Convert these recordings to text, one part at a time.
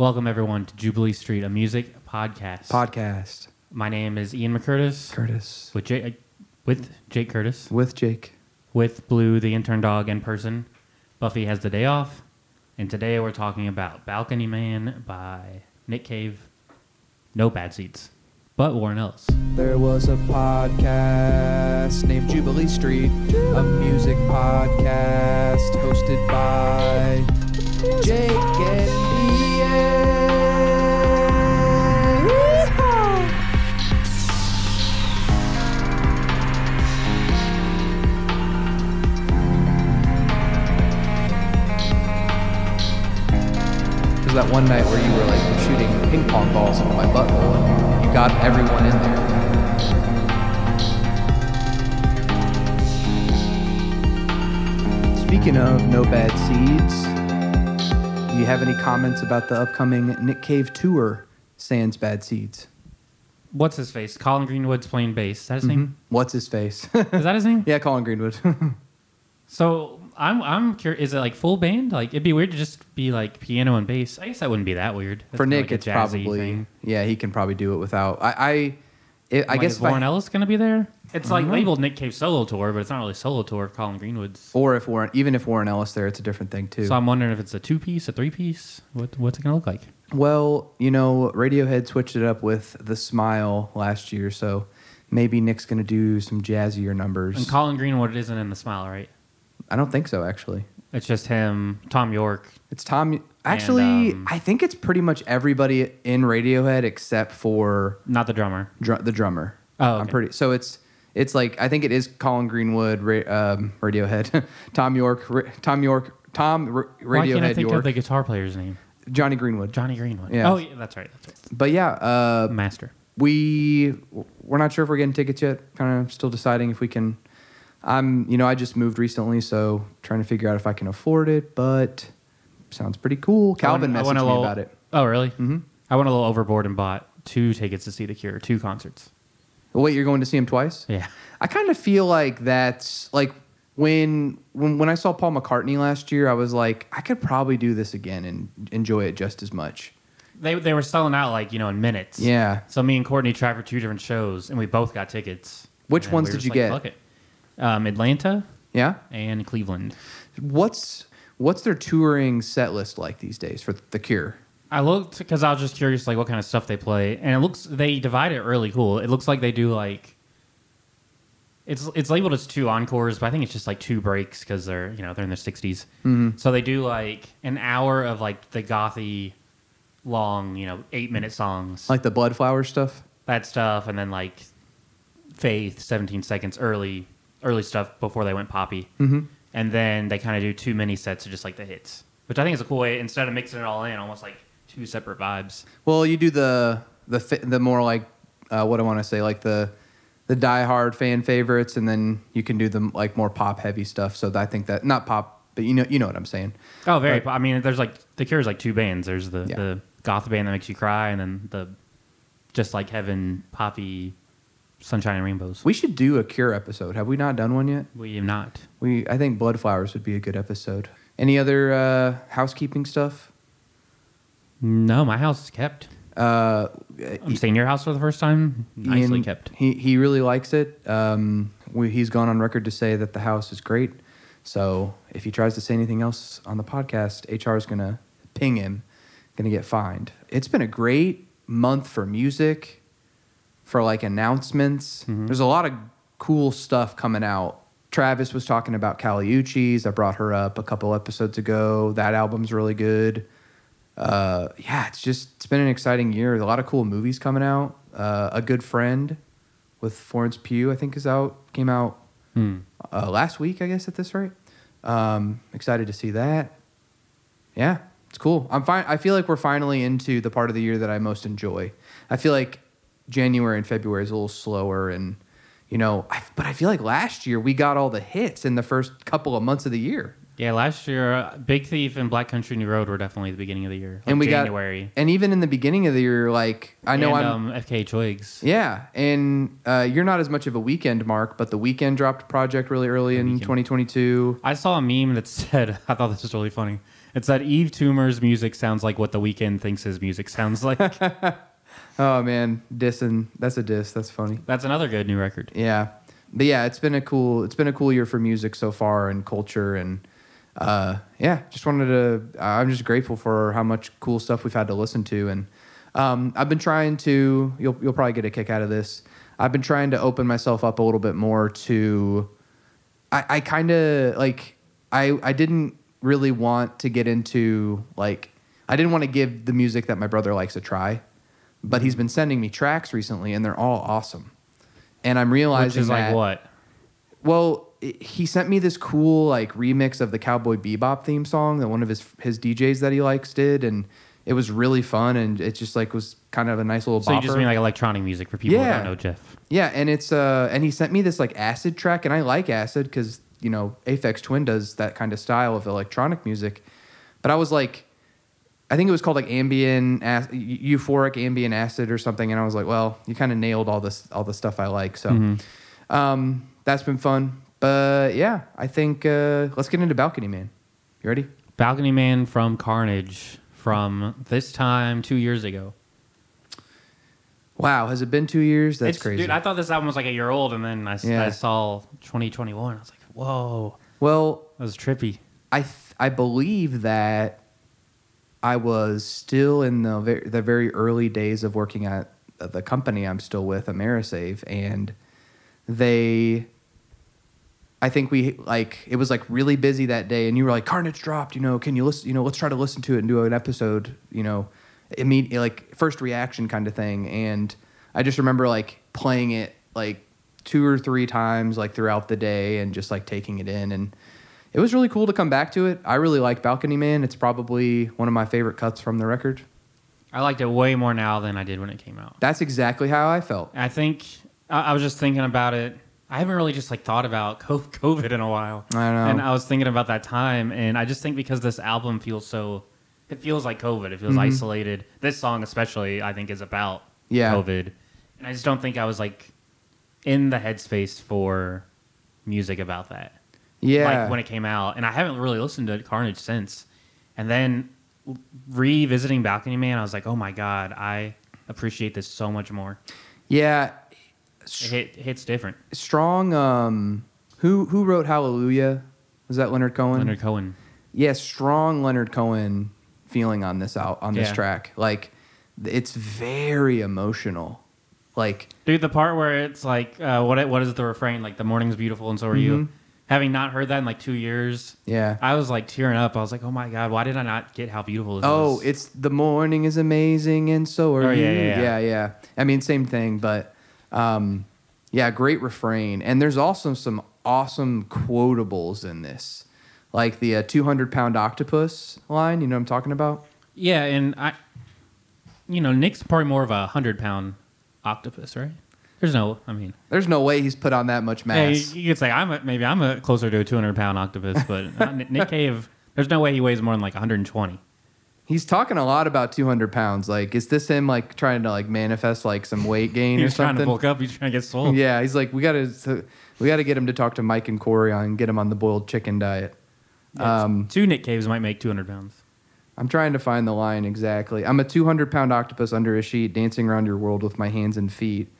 Welcome everyone to Jubilee Street, a music podcast. Podcast. My name is Ian McCurtis Curtis. with Jake, with Jake Curtis, With Jake. with Blue, the intern dog in person. Buffy has the day off, and today we're talking about Balcony Man by Nick Cave. No bad seeds, but Warren Ellis. There was a podcast named Jubilee Street, a music podcast hosted by Jake and that one night where you were like shooting ping pong balls into my butthole and you got everyone in there. Speaking of no bad seeds, do you have any comments about the upcoming Nick Cave tour, Sans Bad Seeds? What's his face? Colin Greenwood's playing bass. Is that his mm-hmm. name? What's his face? Is that his name? yeah, Colin Greenwood. So I'm I'm curious. Is it like full band? Like it'd be weird to just be like piano and bass. I guess that wouldn't be that weird. That's For Nick, like it's probably thing. yeah. He can probably do it without. I I, it, I Like, guess is if I- Warren Ellis gonna be there? It's like labeled Nick Cave solo tour, but it's not really solo tour. of Colin Greenwood's. or if Warren, even if Warren Ellis there, it's a different thing too. So I'm wondering if it's a two piece, a three piece. What what's it gonna look like? Well, you know, Radiohead switched it up with the Smile last year, so maybe Nick's gonna do some jazzier numbers. And Colin Greenwood isn't in the smile, right? I don't think so, actually. It's just him, Thom Yorke. It's Tom. Actually, um, I think it's pretty much everybody in Radiohead except for Not the drummer. dr- the drummer. Oh, I'm pretty. So it's it's like I think it is Colin Greenwood, Ra- um, Radiohead, Thom Yorke, Ra- Thom Yorke, Tom R- Why can't I Radiohead think York, of the guitar player's name? Jonny Greenwood. Jonny Greenwood. Yeah. Oh, yeah, that's right. That's right. But yeah, uh, Master. we we're not sure if we're getting tickets yet. Kind of still deciding if we can. I'm you know I just moved recently, so trying to figure out if I can afford it. But sounds pretty cool. Calvin I went- I messaged went me little- about it. Oh, really? Mm-hmm. I went a little overboard and bought two tickets to see The Cure, two concerts. Wait, you're going to see him twice? Yeah. I kind of feel like that's like when when when I saw Paul McCartney last year, I was like, I could probably do this again and enjoy it just as much. They, they were selling out like, you know, in minutes. Yeah. So me and Courtney tried for two different shows, and we both got tickets. Which ones we did you like, get? Um, Atlanta Yeah. and Cleveland. What's what's their touring set list like these days for The Cure? I looked because I was just curious, like what kind of stuff they play, and it looks they divide it really cool. It looks like they do like it's it's labeled as two encores, but I think it's just like two breaks because they're you know they're in their 60s. Mm-hmm. So they do like an hour of like the gothy, long you know eight minute songs, Like the Bloodflower stuff? that stuff, and then like Faith, seventeen seconds early early stuff before they went poppy, Mm-hmm. and then they kind of do two mini sets of just like the hits, which I think is a cool way instead of mixing it all in, almost like two separate vibes. Well, you do the the fi- the more like uh, what I want to say, like the the diehard fan favorites, and then you can do the like more pop heavy stuff. So I think that not pop, but you know you know what I'm saying. Oh, very. But- I mean, there's like the Cure's like two bands. There's the Yeah. the goth band that makes you cry, and then the just like heaven poppy sunshine and rainbows. We should do a Cure episode. Have we not done one yet? We have not. We I think Bloodflowers would be a good episode. Any other uh, housekeeping stuff? No, my house is kept. Uh, I'm staying in your house for the first time. Nicely Ian, kept. He he really likes it. Um, we, he's gone on record to say that the house is great. So if he tries to say anything else on the podcast, HR is gonna ping him, gonna get fined. It's been a great month for music, for like announcements. Mhm. There's a lot of cool stuff coming out. Travis was talking about Kali Uchis. I brought her up a couple episodes ago. That album's really good. Uh, yeah, it's just it's been an exciting year. A lot of cool movies coming out. Uh, a Good Friend with Florence Pugh, I think, is out. Came out Hmm. uh, last week, I guess, at this rate. Um, excited to see that. Yeah, it's cool. I'm fine. I feel like we're finally into the part of the year that I most enjoy. I feel like January and February is a little slower, and you know, I, but I feel like last year we got all the hits in the first couple of months of the year. Yeah, last year, uh, Big Thief and Black Country New Road were definitely the beginning of the year. Like and we January. got, and even in the beginning of the year, like I know and, I'm, um, FKA Twigs. Yeah, and uh, you're not as much of a Weeknd mark, but the Weeknd dropped project really early The in Weeknd. 2022. I saw a meme that said, I thought this was really funny. It's that Yves Tumor's music sounds like what The Weeknd thinks his music sounds like. Oh man, dissing. That's a diss. That's funny. That's another good new record. Yeah, but yeah, it's been a cool. It's been a cool year for music so far and culture and. Uh, yeah, just wanted to. I'm just grateful for how much cool stuff we've had to listen to, and um, I've been trying to. You'll you'll probably get a kick out of this. I've been trying to open myself up a little bit more to. I, I kind of like. I I didn't really want to get into like. I didn't want to give the music that my brother likes a try, but he's been sending me tracks recently, and they're all awesome. And I'm realizing Which is that, like what? well, it, he sent me this cool like remix of the Cowboy Bebop theme song that one of his his DJs that he likes did, and it was really fun, and it just like was kind of a nice little. So you just mean like electronic music for people who Yeah. don't know Jeff. Yeah, and it's uh, and he sent me this like acid track, and I like acid because you know Aphex Twin does that kind of style of electronic music, but I was like, I think it was called like ambient, ac- euphoric ambient acid or something, and I was like, well, you kind of nailed all this all the stuff I like, so Mm-hmm. um, that's been fun. But yeah, I think uh, let's get into Balcony Man. You ready? Balcony Man from Carnage from this time two years ago. Wow, has it been two years? That's It's- crazy. Dude, I thought this album was like a year old, and then I, Yeah. I saw 2021. I was like, whoa, well, that was trippy. I th- I believe that I was still in the very, the very early days of working at the company I'm still with, Amerisave, and they. I think we like it was like really busy that day, and you were like, "Carnage dropped." You know, can you listen? You know, let's try to listen to it and do an episode. You know, immediate like first reaction kind of thing. And I just remember like playing it like two or three times like throughout the day and just like taking it in and it was really cool to come back to it. I really like Balcony Man. It's probably one of my favorite cuts from the record. I liked it way more now than I did when it came out. That's exactly how I felt. I think I, I was just thinking about it. I haven't really just like thought about COVID in a while. I know. And I was thinking about that time, and I just think because this album feels so, it feels like COVID. It feels Mhm. isolated. This song especially, I think, is about Yeah. COVID, and I just don't think I was like in the headspace for music about that. Yeah. Like when it came out, and I haven't really listened to Carnage since. And then revisiting Balcony Man, I was like, oh my god, I appreciate this so much more. yeah. It, hit, it hits different. Strong um who who wrote Hallelujah? Was that Leonard Cohen? Leonard Cohen. Yeah, strong Leonard Cohen feeling on this out on this Yeah. track. Like it's very emotional. Like Dude, the part where it's like, uh, what what is the refrain? Like, the morning's beautiful and so are you. Having not heard that in like two years, yeah. I was like tearing up. I was like, oh my God, why did I not get how beautiful this Oh, is? it's the morning is amazing, and so are Oh, you. yeah, yeah, yeah. yeah, yeah. I mean, same thing, but um, yeah, great refrain. And there's also some awesome quotables in this, like the uh, 200 pound octopus line. You know what I'm talking about? Yeah, and I, you know, Nick's probably more of a 100 pound octopus, right? There's no, I mean, There's no way he's put on that much yeah, you, mass. you could say I'm a, maybe I'm a closer to a 200 pound octopus, but uh, Nick Cave, there's no way he weighs more than like 120. He's talking a lot about 200 pounds. Like, is this him like trying to like manifest like some weight gain or something? He's trying to bulk up. He's trying to get swole. Yeah, he's like, we gotta, we gotta get him to talk to Mike and Corey on get him on the boiled chicken diet. Yeah, Um, two Nick Caves might make 200 pounds. I'm trying to find the line exactly. I'm a 200 pound octopus under a sheet, dancing around your world with my hands and feet.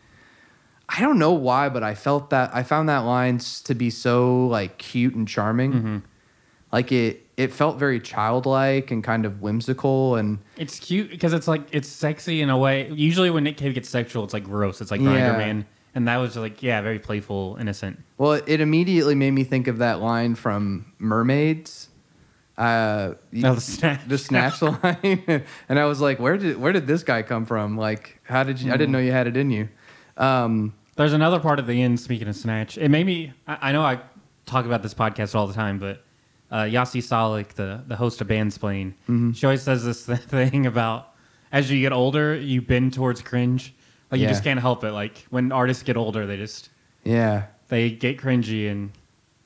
I don't know why, but I felt that I found that line to be so like cute and charming. Mhm. Like it, it felt very childlike and kind of whimsical. And It's cute because it's like it's sexy in a way. Usually when Nick Cave gets sexual, it's like gross. It's like Grinder Yeah. Man, and that was like yeah, very playful, innocent. well, it immediately made me think of that line from Mermaids. Uh, No, the snatch. the snatch line, and I was like, "Where did where did this guy come from? Like, how did you? I didn't know you had it in you." Um, There's another part at the end. Speaking of snatch, it made me. I, I know I talk about this podcast all the time, but uh, Yasi Salek, the the host of Bandsplain, Mhm. she always says this thing about as you get older, you bend towards cringe. Like you just can't help it. Like when artists get older, they just yeah, they get cringy, and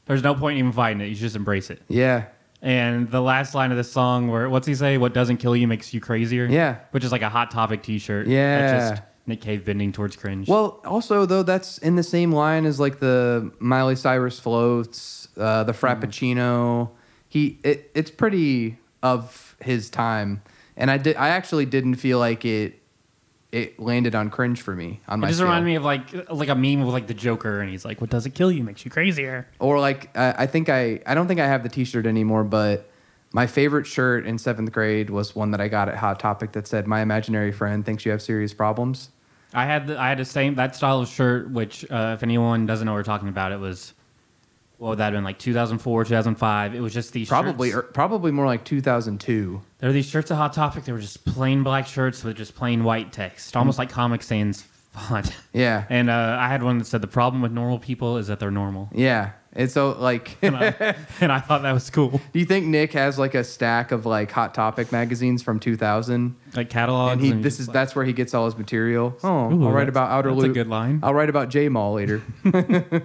there's no point in even fighting it. You just embrace it. yeah, And the last line of the song, where what's he say? What doesn't kill you makes you crazier. Yeah. which is like a hot topic T-shirt. Yeah. that's just Nick Cave bending towards cringe. Well, also though, that's in the same line as like the Miley Cyrus floats, uh, the Frappuccino. He, it, it's pretty of his time, and I did. I actually didn't feel like it. It landed on cringe for me on It my. just scale. reminded me of like like a meme with like the Joker, and he's like, "What does it kill you makes you crazier." Or like I I think I I don't think I have the T-shirt anymore, but my favorite shirt in seventh grade was one that I got at Hot Topic that said, "My imaginary friend thinks you have serious problems." I had the, I had the same that style of shirt, which uh, if anyone doesn't know what we're talking about, it was what would that have been like 2004, 2005. It was just these Probably shirts. er, probably more like 2002. There were these shirts at Hot Topic. They were just plain black shirts with just plain white text, almost like Comic Sans font. Yeah, And uh, I had one that said the problem with normal people is that they're normal, yeah. And so like, and I, and I thought that was cool. do you think Nick has like a stack of like Hot Topic magazines from 2000? Like catalogs. And he and this is like, that's where he gets all his material. Oh, Ooh, I'll write about outer that's a good line. I'll write about J Mall later.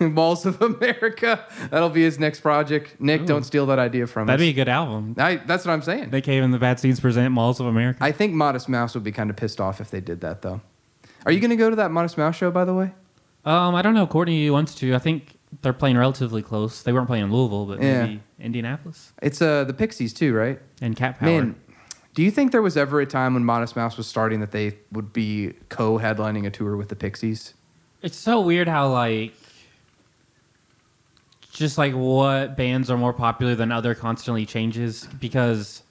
Malls of America. That'll be his next project. Nick, Ooh. don't steal that idea from us. That'd be a good album. I, that's what I'm saying. They came in the Bad Scenes present Malls of America. I think Modest Mouse would be kind of pissed off if they did that, though. Are you going to go to that Modest Mouse show, by the way? Um, I don't know. Courtney wants to. I think they're playing relatively close. They weren't playing in Louisville, but Yeah. maybe Indianapolis It's uh, the Pixies, too, right? and Cat Power. Man, do you think there was ever a time when Modest Mouse was starting that they would be co headlining a tour with the Pixies? It's so weird how like just like what bands are more popular than other constantly changes because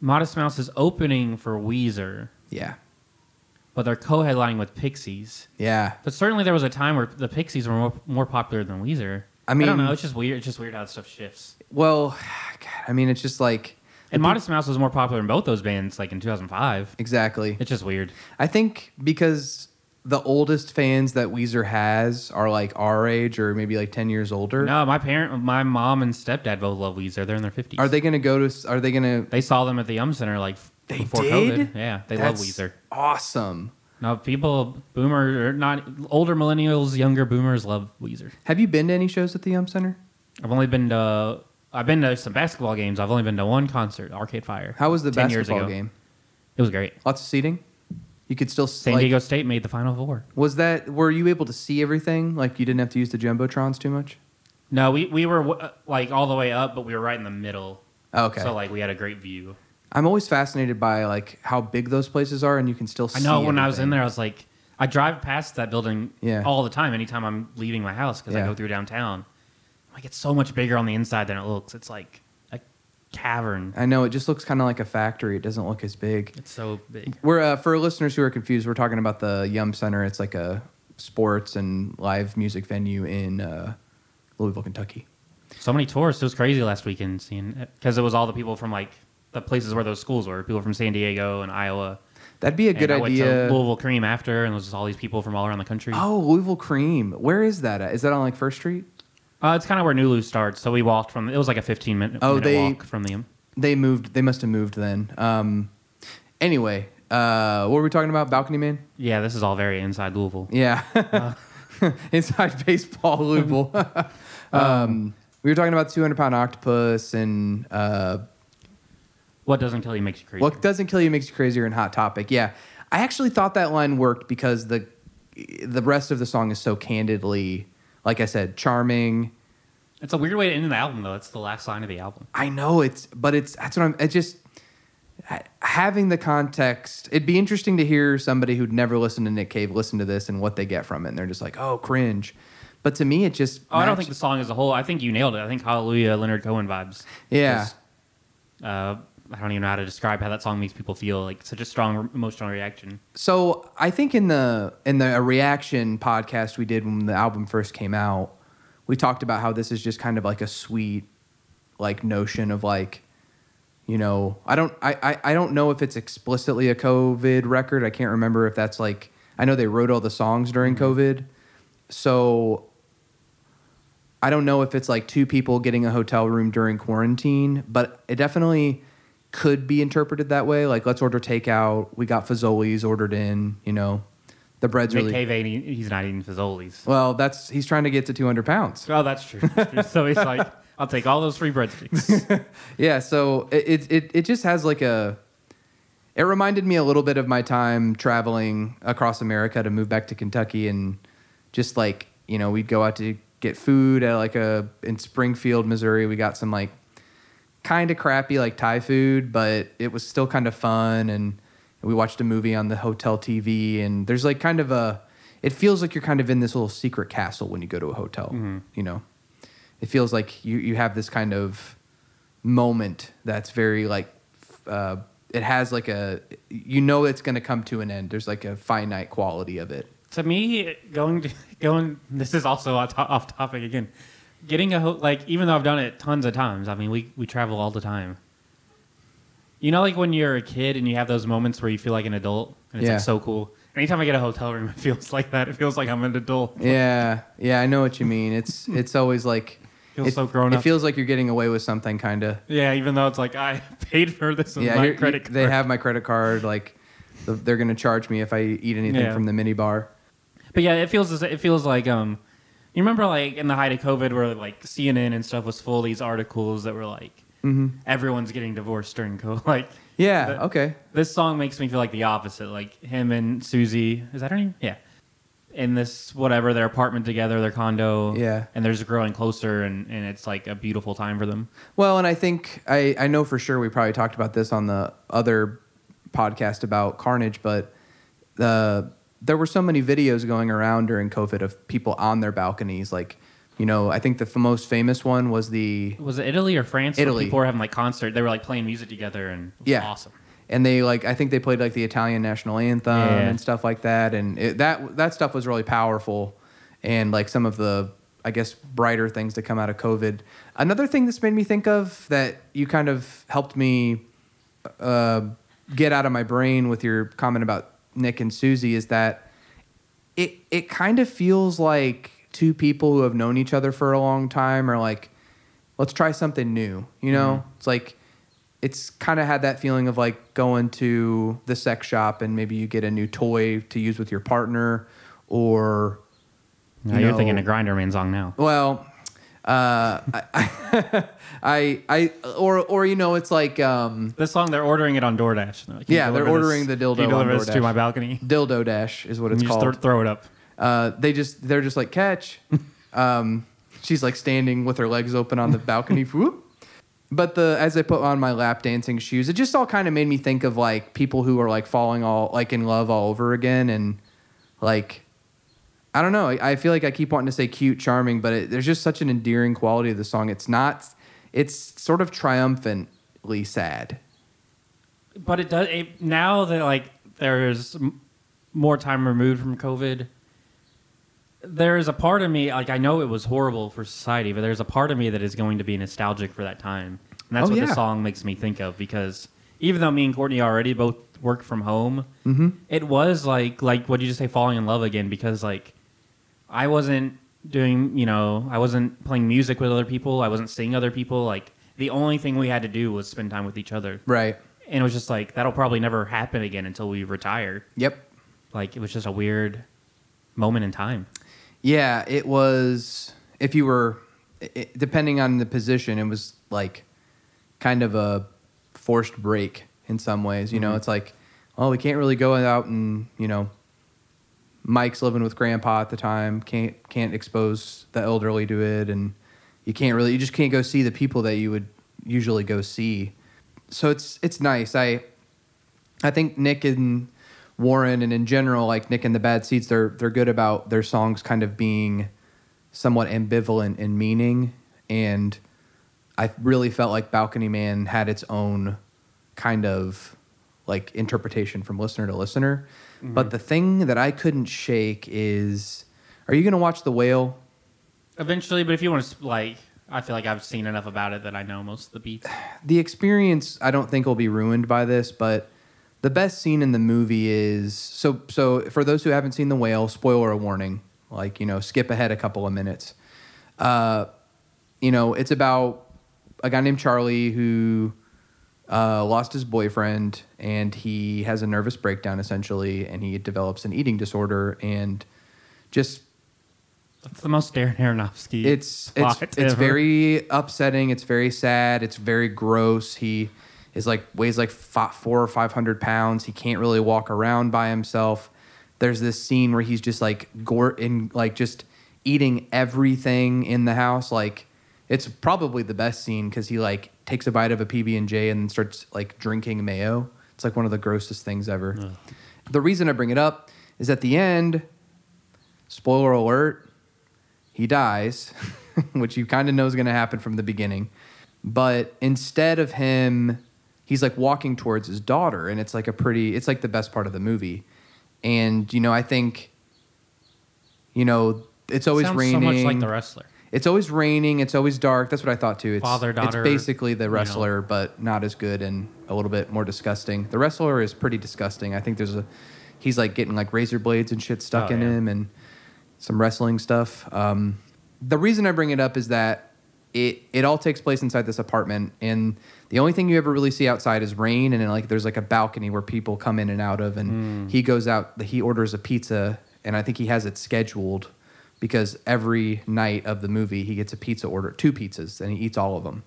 Modest Mouse is opening for Weezer, Yeah. But they're co-headlining with Pixies. Yeah. But certainly there was a time where the Pixies were more, more popular than Weezer. I mean, I don't know. It's just weird. It's just weird how stuff shifts. Well, God, I mean, it's just like. And Modest Mouse was more popular in both those bands, like in 2005. Exactly. It's just weird. I think because the oldest fans that Weezer has are like our age or maybe like 10 years older. No, my parent, my mom and stepdad both love Weezer. They're in their 50s. Are they going to go to, are they going to, They saw them at the Yum Center like They before did? COVID. Yeah, they That's love Weezer. awesome. Now people, boomer, or not older millennials, younger boomers love Weezer. Have you been to any shows at the Yum Center? I've only been to, I've been to some basketball games. I've only been to one concert, Arcade Fire. How was the 10 years basketball ago. game? It was great. Lots of seating? You could still San like, Diego State made the Final Four. Was that, were you able to see everything? Like you didn't have to use the Jumbotrons too much? No, we, we were uh, like all the way up, but we were right in the middle. Oh, okay. So like we had a great view. I'm always fascinated by like how big those places are and you can still see I know when I was everything. in there, I was like, I drive past that building Yeah. all the time. Anytime I'm leaving my house because Yeah. I go through downtown, like it's so much bigger on the inside than it looks. It's like a cavern. I know it just looks kind of like a factory. It doesn't look as big. It's so big. We're uh, for listeners who are confused. We're talking about the Yum Center. It's like a sports and live music venue in uh, Louisville, Kentucky. So many tourists. It was crazy last weekend seeing because it was all the people from like the places where those schools were. People from San Diego and Iowa. That'd be a And good I Went to idea. Louisville Cream after, and there was just all these people from all around the country. Oh, Louisville Cream. Where is that at? Is that on like First Street? Uh, it's kind of where Nulu starts. So we walked from. It was like a 15 minute, Oh, minute they- walk from the. They moved. They must have moved then. Um, anyway, uh, what were we talking about? Balcony Man. Yeah, this is all very inside Louisville. Yeah. Inside baseball, Louisville. um, we were talking about 200 pound octopus and uh, What doesn't kill you makes you crazy. what doesn't kill you makes you crazier in Hot Topic. Yeah. I actually thought that line worked because the the rest of the song is so candidly, like I said, charming. It's a weird way to end the album, though. It's the last line of the album. I know it's, but it's that's what I'm. It just having the context. It'd be interesting to hear somebody who'd never listened to Nick Cave listen to this and what they get from it. And they're just like, oh, cringe. But to me, it just. Oh, I don't think the song as a whole. I think you nailed it. I think Hallelujah, Leonard Cohen vibes. Yeah. Uh, I don't even know how to describe how that song makes people feel. Like such a strong emotional reaction. So I think in the in the reaction podcast we did when the album first came out, we talked about how this is just kind of like a sweet, like notion of like, you know, I don't I, I, I don't know if it's explicitly a COVID record. I can't remember if that's like I know they wrote all the songs during mm-hmm. COVID, so I don't know if it's like two people getting a hotel room during quarantine, but it definitely could be interpreted that way. Like, let's order takeout. We got Fazoli's ordered in. You know, the bread's Nick really Cave ain't eat- he's not eating Fazoli's. well. That's he's trying to get to 200 pounds. Oh, that's true. That's true. so he's like, I'll take all those free breadsticks. Yeah, so it it it just has like a. It reminded me a little bit of my time traveling across America to move back to Kentucky and just like you know we'd go out to get food at like a in Springfield, Missouri. We got some like kind of crappy like Thai food, but it was still kind of fun. And we watched a movie on the hotel TV, and there's like kind of a. It feels like you're kind of in this little secret castle when you go to a hotel. You know, it feels like you you have this kind of moment that's very like. Uh, it has like a you know it's going to come to an end. There's like a finite quality of it. To me, going to, going. This is also off off topic again. Getting a ho- like, even though I've done it tons of times. I mean, we we travel all the time. You know, like when you're a kid and you have those moments where you feel like an adult, and it's Yeah. like so cool. Anytime I get a hotel room, it feels like that. It feels like I'm an adult. Yeah, yeah, I know what you mean. It's it's always like Feels it, so grown up. it feels like you're getting away with something, kind of. Yeah, even though it's like I paid for this with Yeah, my here- credit card. they have my credit card. Like the, they're gonna charge me if I eat anything Yeah. from the mini bar. But yeah, it feels as- it feels like um, you remember like in the height of COVID where like CNN and stuff was full of these articles that were like mm-hmm. everyone's getting divorced during COVID. Like Yeah. The- okay. this song makes me feel like the opposite. Like him and Susie, is that her name? Yeah. In this whatever their apartment together, their condo. Yeah. And they're just growing closer, and and it's like a beautiful time for them. Well, and I think I I know for sure we probably talked about this on the other podcast about Carnage, but the there were so many videos going around during COVID of people on their balconies. Like, you know, I think the f- most famous one was the Was it Italy or France? where Italy. people were having like concert. They were like playing music together, and it was Yeah. awesome. and they like I think they played like the Italian national anthem Yeah. and stuff like that, and it, that that stuff was really powerful, and like some of the I guess brighter things to come out of COVID. Another thing that's made me think of that you kind of helped me uh, get out of my brain with your comment about Nick and Susie is that it it kind of feels like two people who have known each other for a long time are like let's try something new you know mm-hmm. it's like it's kind of had that feeling of like going to the sex shop and maybe you get a new toy to use with your partner or Now you you're thinking a Grinderman song now. well uh, I, I i or or you know it's like um This song, they're ordering it on DoorDash. They're like, Yeah, they're ordering the dildo you deliver on this to my balcony. dildo dash is what it's you just called throw, throw it up. uh, they just they're just like catch. um, she's like standing with her legs open on the balcony. Whoop. But the as I put on my lap dancing shoes, it just all kind of made me think of like people who are like falling all like in love all over again, and like I don't know. I, feel like I keep wanting to say cute, charming, but it, there's just such an endearing quality of the song. It's not. It's sort of triumphantly sad. But it does it, now that like there's m- more time removed from COVID. There's a part of me like I know it was horrible for society, but there's a part of me that is going to be nostalgic for that time, and that's Oh, what yeah. the song makes me think of. Because even though me and Courtney already both work from home, Mm-hmm. it was like like what you just say falling in love again because like I wasn't doing you know I wasn't playing music with other people I wasn't seeing other people like the only thing we had to do was spend time with each other Right. and it was just like that'll probably never happen again until we retire Yep. like it was just a weird moment in time Yeah, it was. If you were, it, depending on the position, it was like kind of a forced break in some ways. You know, Mhm. it's like, well, we can't really go out and you know, Mike's living with Grandpa at the time. Can't can't expose the elderly to it, and you can't really, you just can't go see the people that you would usually go see. So it's it's nice. I I think Nick and Warren and in general, like Nick and the Bad Seeds, they're they're good about their songs kind of being somewhat ambivalent in meaning. And I really felt like Balcony Man had its own kind of like interpretation from listener to listener. But the thing that I couldn't shake is are you gonna watch The Whale? eventually but if you want to like I feel like I've seen enough about it that I know most of the beats the experience I don't think will be ruined by this, but the best scene in the movie is so so for those who haven't seen the whale, spoiler warning, like, you know, skip ahead a couple of minutes. Uh, you know, it's about a guy named Charlie who uh, lost his boyfriend and he has a nervous breakdown essentially and he develops an eating disorder and just that's the most Darren Aronofsky it's it's plot it's ever. very upsetting. It's very sad. It's very gross. He is like weighs like fi four or five hundred pounds. He can't really walk around by himself. There's this scene where he's just like gore in like just eating everything in the house. Like it's probably the best scene because he like takes a bite of a PB and J and starts like drinking mayo. It's like one of the grossest things ever. Ugh. The reason I bring it up is at the end, spoiler alert, he dies, which you kind of know is going to happen from the beginning. But instead of him, he's like walking towards his daughter, and it's like a pretty, it's like the best part of the movie. And, you know, I think, you know, it's always Sounds raining. so much like the wrestler. It's always raining. It's always dark. That's what I thought too. It's, Father, daughter, It's basically the you know. wrestler, but not as good and a little bit more disgusting. The wrestler is pretty disgusting. I think there's a, he's like getting like razor blades and shit stuck Oh, in yeah. him and some wrestling stuff. Um, the reason I bring it up is that it it all takes place inside this apartment, and the only thing you ever really see outside is rain, and then like there's like a balcony where people come in and out of, and he goes out. He orders a pizza, and I think he has it scheduled because every night of the movie he gets a pizza order, two pizzas, and he eats all of them.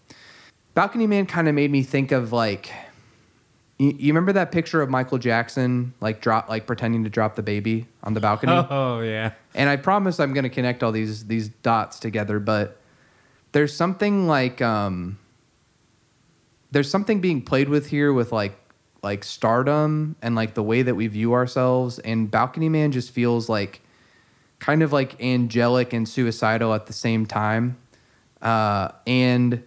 Balcony Man kind of made me think of like. You, you remember that picture of Michael Jackson like drop like pretending to drop the baby on the balcony? Oh yeah. and I promise I'm going to connect all these these dots together, but there's something like um there's something being played with here with like like stardom and like the way that we view ourselves and Balcony Man just feels like kind of like angelic and suicidal at the same time. Uh and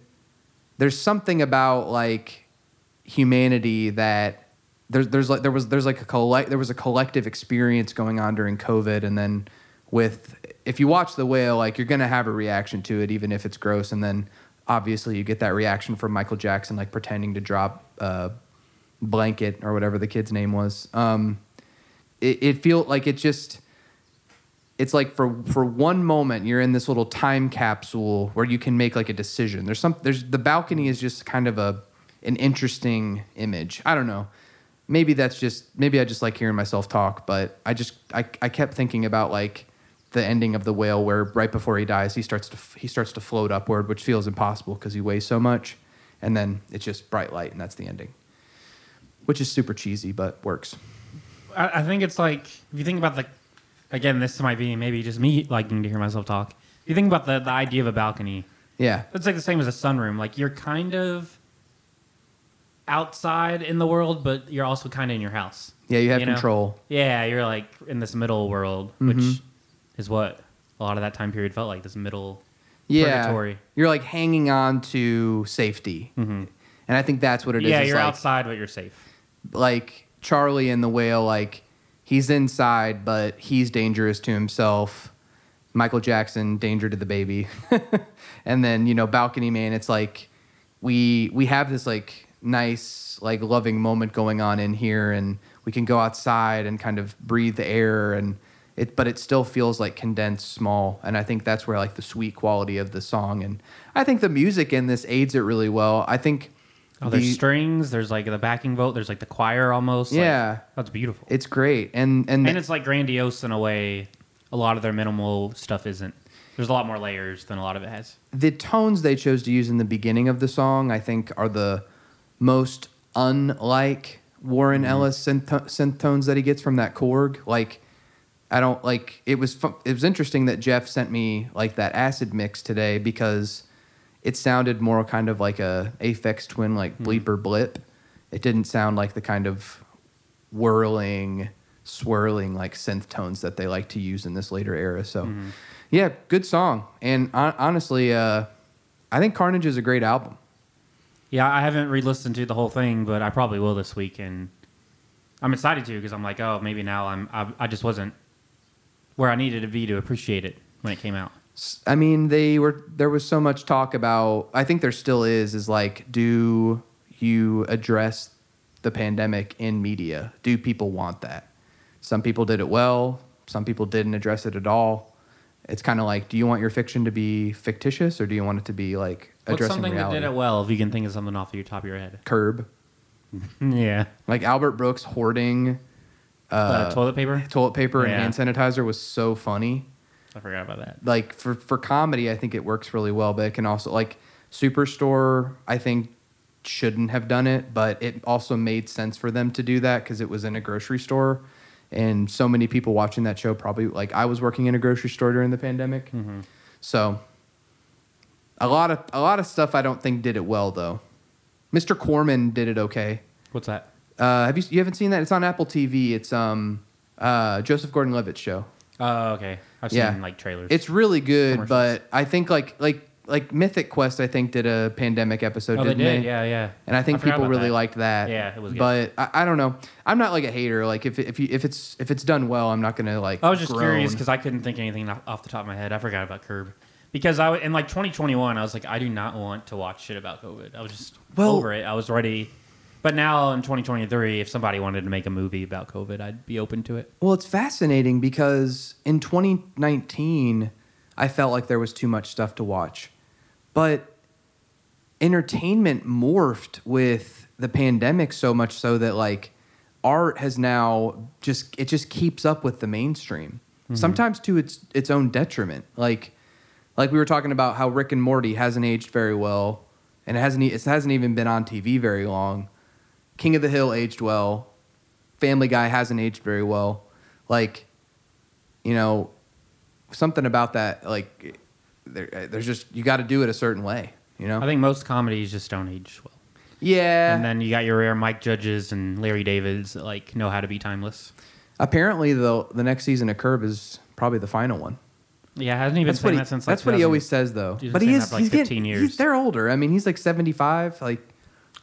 there's something about like humanity that there's there's like there was there's like a collect there was a collective experience going on during COVID, and then with if you watch the whale, like you're gonna have a reaction to it, even if it's gross, and then obviously you get that reaction from Michael Jackson, like pretending to drop a blanket or whatever the kid's name was. Um, it it feel like it just it's like for for one moment you're in this little time capsule where you can make like a decision. There's some there's the balcony is just kind of a an interesting image. I don't know. Maybe that's just maybe I just like hearing myself talk, but I just I I kept thinking about like the ending of the whale where right before he dies he starts to he starts to float upward, which feels impossible because he weighs so much, and then it's just bright light and that's the ending. Which is super cheesy but works. I, I think it's like if you think about the again, this might be maybe just me liking to hear myself talk. If you think about the, the idea of a balcony, Yeah. it's like the same as a sunroom. Like you're kind of outside in the world, but you're also kind of in your house. Yeah, you have You know? control. Yeah, you're like in this middle world, Mhm. which is what a lot of that time period felt like. This middle. yeah, purgatory. you're like hanging on to safety, Mhm. and I think that's what it is. Yeah, you're like, outside, but you're safe. Like Charlie and the whale, like he's inside, but he's dangerous to himself. Michael Jackson, danger to the baby, and then you know Balcony Man. It's like we we have this like nice like loving moment going on in here, and we can go outside and kind of breathe the air and. It, but it still feels like condensed small and i think that's where like the sweet quality of the song and i think the music in this aids it really well i think Oh, there's the- strings. There's like the backing vote. There's like the choir almost. like- Yeah. that's beautiful. it's great and and, and it's like grandiose in a way. A lot of their minimal stuff isn't. There's a lot more layers than a lot of it has. the tones they chose to use in the beginning of the song, I think, are the most unlike Warren mm-hmm. Ellis synth, synth tones that he gets from that Korg. Like, I don't like. It was fu- it was interesting that Jeff sent me like that acid mix today because it sounded more kind of like a Aphex Twin like bleep or blip. It didn't sound like the kind of whirling, swirling like synth tones that they like to use in this later era. So, yeah, good song. And hon- honestly, uh, I think Carnage is a great album. Yeah, I haven't re-listened to the whole thing, but I probably will this week, and I'm excited to because I'm like, oh, maybe now I'm. I, I just wasn't where I needed to be to appreciate it when it came out. S- I mean, they were there was so much talk about. I think there still is. Is like, do you address the pandemic in media? Do people want that? Some people did it well. Some people didn't address it at all. It's kind of like, do you want your fiction to be fictitious, or do you want it to be like What's addressing something reality? that did it well? If you can think of something off the top of your head. Curb, yeah, like Albert Brooks hoarding uh, uh, toilet paper. toilet paper and hand sanitizer was so funny. I forgot about that. like for for comedy, I think it works really well, but it can also like Superstore. I think shouldn't have done it, but it also made sense for them to do that because it was in a grocery store, and so many people watching that show probably like I was working in a grocery store during the pandemic, so a lot of a lot of stuff I don't think did it well though. Mr. Corman did it okay. What's that? Uh, have you you haven't seen that? It's on Apple TV. It's um uh Joseph Gordon-Levitt's show. Oh, okay. I've Yeah. seen like trailers. It's really good, but I think like like like Mythic Quest I think did a pandemic episode, oh, they didn't did. Yeah, yeah. And I think forgot people really that. liked that. Yeah, it was good. But I, I don't know. I'm not like a hater. Like if if you, if it's if it's done well, I'm not gonna like. I was just groan. curious because I couldn't think of anything off the top of my head. I forgot about Curb because I in like 2021 I was like I do not want to watch shit about COVID. I was just Well- over it. I was ready. But now in 2023, if somebody wanted to make a movie about COVID, I'd be open to it. Well, it's fascinating because in 2019, I felt like there was too much stuff to watch. But entertainment morphed with the pandemic so much so that like art has now just it just keeps up with the mainstream. Mm-hmm. Sometimes to its its own detriment. Like like we were talking about how Rick and Morty hasn't aged very well and it hasn't it hasn't even been on TV very long. King of the Hill aged well. Family Guy hasn't aged very well. Like, you know, something about that. Like, there, uh, there's just you got to do it a certain way. You know. I think most comedies just don't age well. yeah. And then you got your rare Mike Judges and Larry Davids that like know how to be timeless. Apparently, though, the next season of Curb is probably the final one. Yeah, hasn't he been That's what he, that since like that's what he always says, though. He's But he is like, he's getting 15 he's- years. they're older. I mean, he's like 75. Like,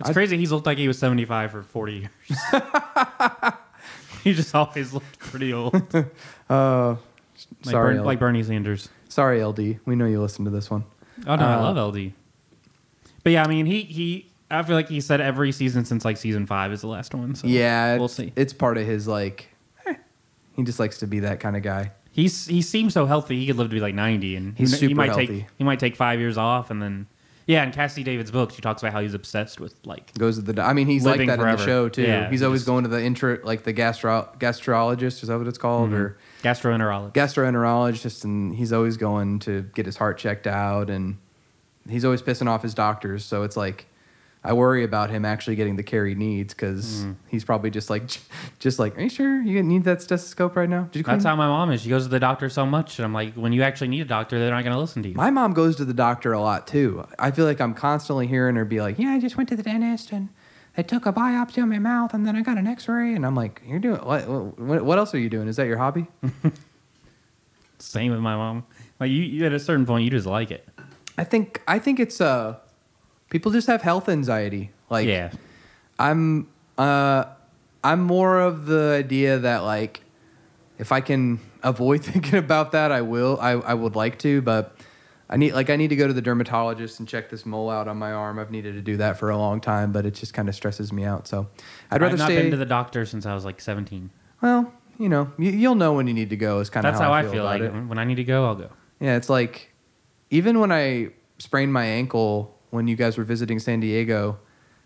It's I- crazy. He's looked like he was 75 for 40 years. he just always looked pretty old. Like, uh, sorry, Bern- like Bernie Sanders. sorry, LD. We know you listen to this one. Oh no, I Uh, love LD. But yeah, I mean, he he. I feel like he said every season since like season five is the last one. So yeah, we'll see. It's part of his like. eh, he just likes to be that kind of guy. He's he seems so healthy. He could live to be like 90, and He's he, he super might healthy. take he might take five years off, and then yeah. In Cazzie David's book, she talks about how he's obsessed with like Goes to the. I mean, he's like that in the show too. Yeah, he's always just- going to the intro, like the gastro gastrologist. Is that what it's called? Mm-hmm. Or gastroenterologist. gastroenterologist, and he's always going to get his heart checked out, and he's always pissing off his doctors. So it's like, I worry about him actually getting the care he needs because Mm-hmm. he's probably just like, just like, are you sure you need that stethoscope right now? Did you? That's how my mom is. She goes to the doctor so much, and I'm like, when you actually need a doctor, they're not going to listen to you. My mom goes to the doctor a lot too. I feel like I'm constantly hearing her be like, "Yeah, I just went to the dentist and they took a biopsy on my mouth and then I got an X-ray." And I'm like, "You're doing what? What, what else are you doing? Is that your hobby?" Same with my mom. Like you, you, at a certain point, you just like it. I think I think it's uh, people just have health anxiety. Like, yeah, I'm uh, I'm more of the idea that like, if I can avoid thinking about that, I will. I I would like to, but. I need like I need to go to the dermatologist and check this mole out on my arm. I've needed to do that for a long time, but it just kind of stresses me out. So I'd rather I've not stay. been to the doctor since I was like 17. well, you know, you, you'll know when you need to go. Is kind of That's how, I feel, about like it. when I need to go, I'll go. Yeah, it's like even when I sprained my ankle when you guys were visiting San Diego,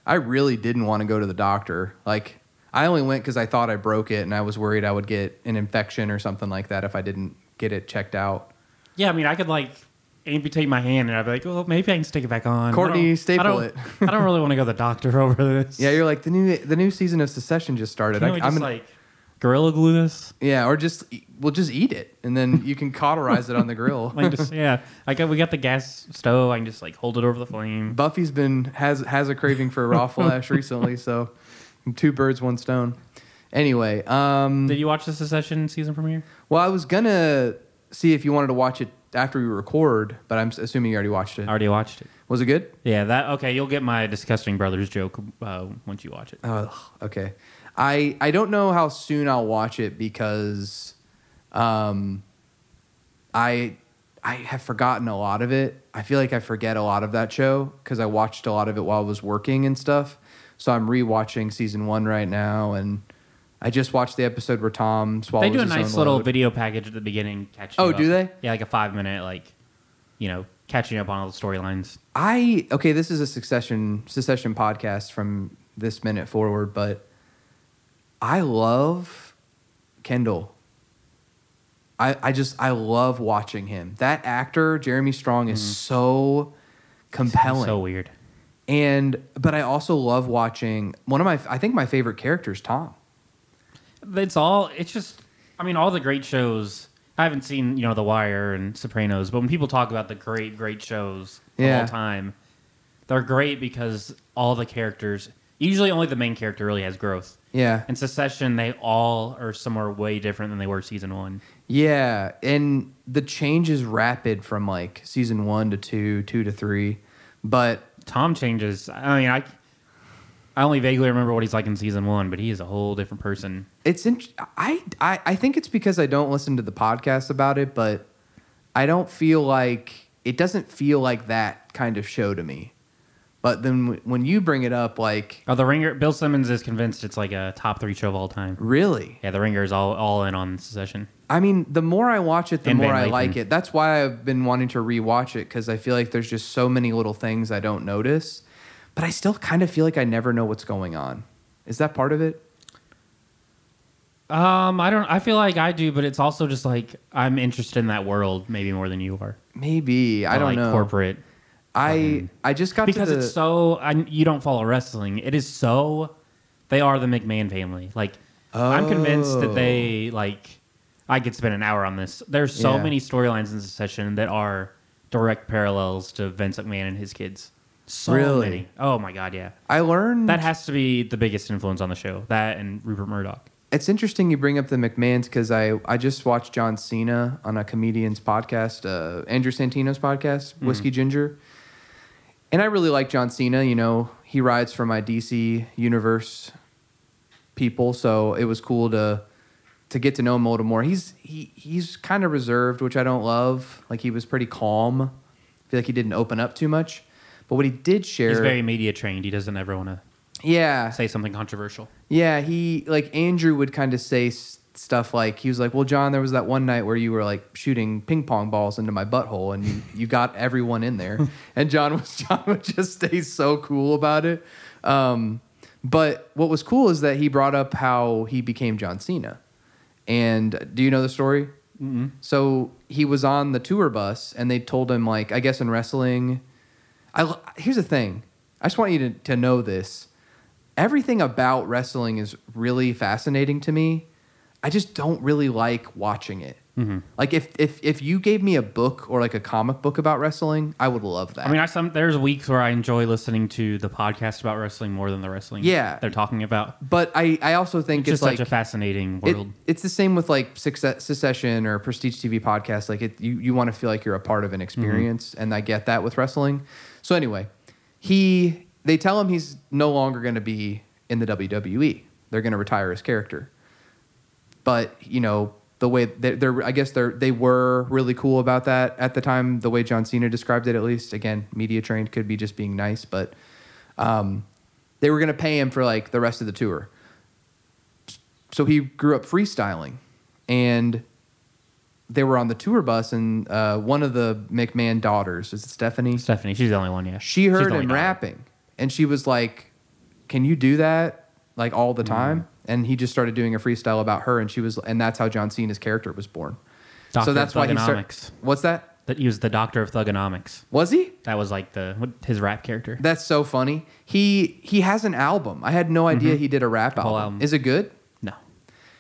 I really didn't want to go to the doctor. Like I only went because I thought I broke it and I was worried I would get an infection or something like that if I didn't get it checked out. Yeah, I mean, I could like amputate my hand, and I'd be like, well, maybe I can stick it back on. Courtney, don't- staple I don't, it. I don't really want to go to the doctor over this. Yeah, you're like the new the new season of Succession just started. Can't I, we I'm just gonna- like gorilla glue this? yeah, or just e- we'll just eat it and then you can cauterize it on the grill. Like just yeah, like we got the gas stove. I can just like hold it over the flame. Buffy's been has has a craving for raw flesh recently, so two birds, one stone. Anyway, um, Did you watch the Succession season premiere? well, I was gonna see if you wanted to watch it after we record, but I'm s- assuming you already watched it. I already watched it. Was it good? Yeah, that okay. You'll get my disgusting brothers joke uh, once you watch it. Oh, okay. I I don't know how soon I'll watch it because, um, I I have forgotten a lot of it. I feel like I forget a lot of that show because I watched a lot of it while I was working and stuff. So I'm rewatching season one right now, and I just watched the episode where Tom swallows. They do a nice little load. video package at the beginning. Catching Oh, you do they? Yeah, like a five minute, like you know, catching up on all the storylines. I okay, this is a succession succession podcast from this minute forward, but I love Kendall. I I just I love watching him. That actor, Jeremy Strong, is mm-hmm. so compelling. So weird. and but I also love watching one of my I think my favorite characters, Tom. It's all. It's just. I mean, all the great shows. I haven't seen you know The Wire and Sopranos, but when people talk about the great, great shows of Yeah. all time, they're great because all the characters. Usually, only the main character really has growth. Yeah. In Succession, they all are somewhere way different than they were season one. Yeah, and the change is rapid from like season one to two, two to three. But Tom changes. I mean, I I only vaguely remember what he's like in season one, but he is a whole different person. it's in, I, I I think it's because I don't listen to the podcast about it, but I don't feel like it doesn't feel like that kind of show to me. But then when you bring it up, like Oh, the Ringer. Bill Simmons is convinced it's like a top three show of all time. really, Yeah, the Ringer is all all in on Succession. I mean, the more I watch it, the And more I like it. That's why I've been wanting to rewatch it because I feel like there's just so many little things I don't notice. But I still kind of feel like I never know what's going on. Is that part of it? Um, I don't. I feel like I do, but it's also just like I'm interested in that world maybe more than you are. Maybe I don't like, know. Corporate I I just got because to the, it's so. I, you don't follow wrestling. It is so. They are the McMahon family. Like I'm convinced that Oh. they like. I could spend an hour on this. There's so Yeah. many storylines in this session that are direct parallels to Vince McMahon and his kids. So Really? many. Oh my god, yeah. I learned That has to be the biggest influence on the show. That and Rupert Murdoch. It's interesting you bring up the McMahons because I, I just watched John Cena on a comedian's podcast, uh, Andrew Santino's podcast, Whiskey Ginger. And I really like John Cena. You know, he rides for my DC universe people, so it was cool to to get to know him a little more. He's he he's kind of reserved, which I don't love. Like he was pretty calm. I feel like he didn't open up too much. But what he did share, He's very media trained. He doesn't ever want to yeah, say something controversial. yeah, he like Andrew would kind of say stuff like he was like, "Well, John, there was that one night where you were like shooting ping pong balls into my butthole, and you, you got everyone in there." and John was John would just stay so cool about it. Um, but what was cool is that he brought up how he became John Cena. And do you know the story? Mm-hmm. So he was on the tour bus, and they told him like, I guess in wrestling. I here's the thing. I just want you to, to know this. Everything about wrestling is really fascinating to me. I just don't really like watching it. Mm-hmm. Like if if if you gave me a book or like a comic book about wrestling, I would love that. I mean, I some there's weeks where I enjoy listening to the podcast about wrestling more than the wrestling. Yeah. they're talking about. but I I also think It's it's, just like such a fascinating it- world. it's the same with like Success, Succession or Prestige TV podcast. Like it, you, you want to feel like you're a part of an experience, and I get that with wrestling. So anyway, he they tell him he's no longer going to be in the WWE. They're going to retire his character. But you know the way they're, they're I guess they're they were really cool about that at the time. The way John Cena described it, at least again, media trained could be just being nice, but um, they were going to pay him for like the rest of the tour so he grew up freestyling and they were on the tour bus and uh, one of the mcmahon daughters is it stephanie Stephanie, she's the only one. Yeah, she heard him daughter. rapping and she was like can you do that like all the time and he just started doing a freestyle about her and she was and that's how john cena's character was born Doctor so that's why he started Thuganomics. what's that That he was the doctor of thuganomics. was he That was like the what, his rap character. that's so funny he he has an album i had no idea he did a rap Mm-hmm. Album. album. is it good No,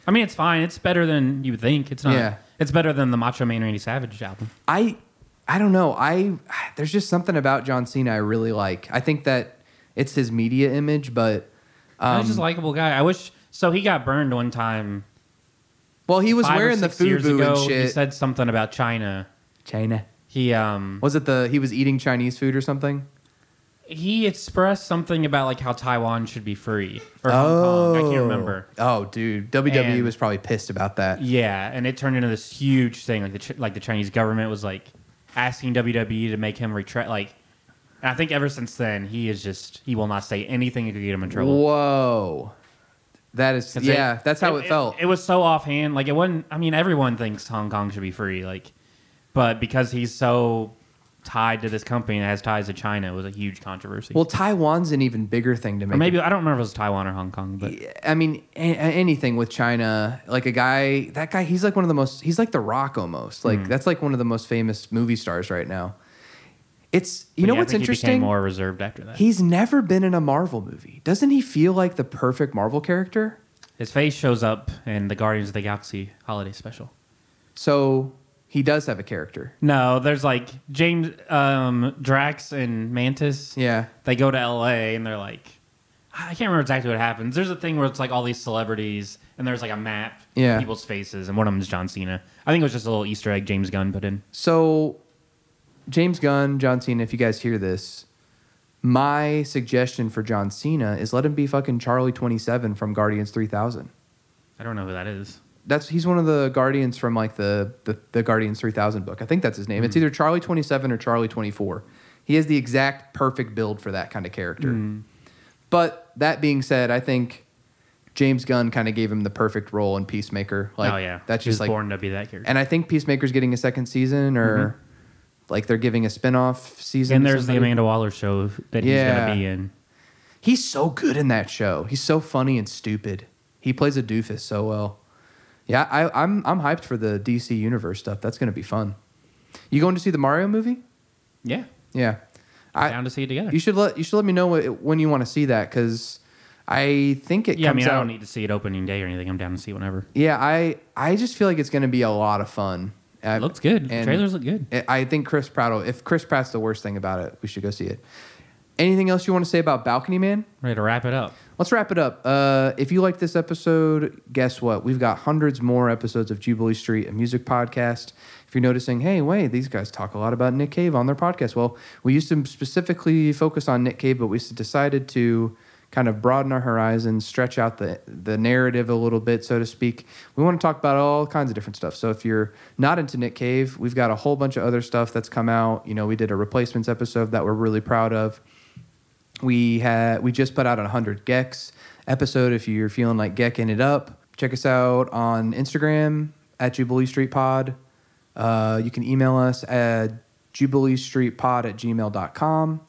I mean it's fine. It's better than you would think. It's not. Yeah. It's better than the Macho Man Randy Savage album. I I don't know. I there's just something about John Cena I really like. I think that it's his media image, but um, He's just a likable guy. I wish. So he got burned one time. well, he was wearing the six years FUBU ago. and He said something about China. China. He um Was it the he was eating Chinese food or something? he expressed something about like how Taiwan should be free or Hong Kong. I can't remember. Oh, dude, WWE And- was probably pissed about that. Yeah, and it turned into this huge thing. Like the like the Chinese government was like asking WWE to make him retract. Like, and I think ever since then he is just he will not say anything that could get him in trouble. Whoa, that is yeah. that's how it, felt. It, was so offhand. Like it wasn't. I mean, everyone thinks Hong Kong should be free. Like, but because he's so tied to this company that has ties to China, it was a huge controversy. well, Taiwan's an even bigger thing to make. maybe I don't remember if it was Taiwan or Hong Kong, but I mean, a- anything with China, like a guy, that guy, he's like one of the most, he's like The Rock almost. Like, Hmm. that's like one of the most famous movie stars right now. It's, you but know yeah, what's interesting? more reserved after that. He's never been in a Marvel movie. Doesn't he feel like the perfect Marvel character? His face shows up in the Guardians of the Galaxy holiday special. So, He does have a character. No, there's like James, um, Drax, and Mantis. Yeah. They go to L.A. and they're like, I can't remember exactly what happens. There's a thing where it's like all these celebrities and there's like a map, Yeah. of people's faces, and one of them is John Cena. I think it was just a little Easter egg James Gunn put in. So, James Gunn, John Cena, if you guys hear this, my suggestion for John Cena is let him be fucking Charlie 27 from Guardians 3000. I don't know who that is. That's he's one of the Guardians from like the the, the Guardians 3000 book. I think that's his name. It's mm-hmm. either Charlie 27 or Charlie 24. He has the exact perfect build for that kind of character. Mm-hmm. But that being said, I think James Gunn kind of gave him the perfect role in Peacemaker. Like oh yeah, that's just like born to be that character. And I think Peacemaker's getting a second season, or mm-hmm. Like they're giving a spin-off season. And to there's the somebody. Amanda Waller show that he's Yeah. gonna be in. He's so good in that show. He's so funny and stupid. He plays a doofus so well. Yeah, I, I'm I'm hyped for the DC Universe stuff. That's gonna be fun. You going to see the Mario movie? Yeah, Yeah, I, down to see it together. you should let you should let me know when you want to see that because I think it yeah, I comes mean, I out. don't need to see it opening day or anything. I'm down to see whenever. yeah, I I just feel like it's gonna be a lot of fun. Uh, It looks good. The and- trailers look good. I- I think Chris Pratt. will- If Chris Pratt's the worst thing about it, we should go see it. Anything else you want to say about Balcony Man? Ready to wrap it up. Let's wrap it up. Uh, if you like this episode, guess what? We've got hundreds more episodes of Jubilee Street, a music podcast. If you're noticing, hey, wait, these guys talk a lot about Nick Cave on their podcast. Well, we used to specifically focus on Nick Cave, but we decided to kind of broaden our horizons, stretch out the the narrative a little bit, so to speak. We want to talk about all kinds of different stuff. So if you're not into Nick Cave, we've got a whole bunch of other stuff that's come out. You know, we did a replacements episode that we're really proud of. We had we just put out a 100 gecs episode. If you're feeling like gecking it up, check us out on Instagram at Jubilee Street Pod. Uh, you can email us at jubileestreetpod at gmail.com.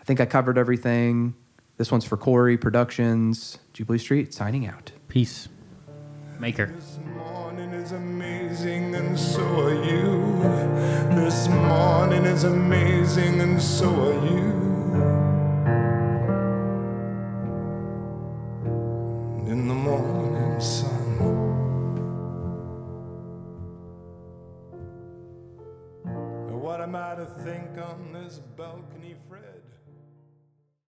I think I covered everything. This one's for Corey Productions. Jubilee Street signing out. Peace. Maker. This morning is amazing and so are you. This morning is amazing and so are you. In the morning sun. What am I to think on this balcony, Fred?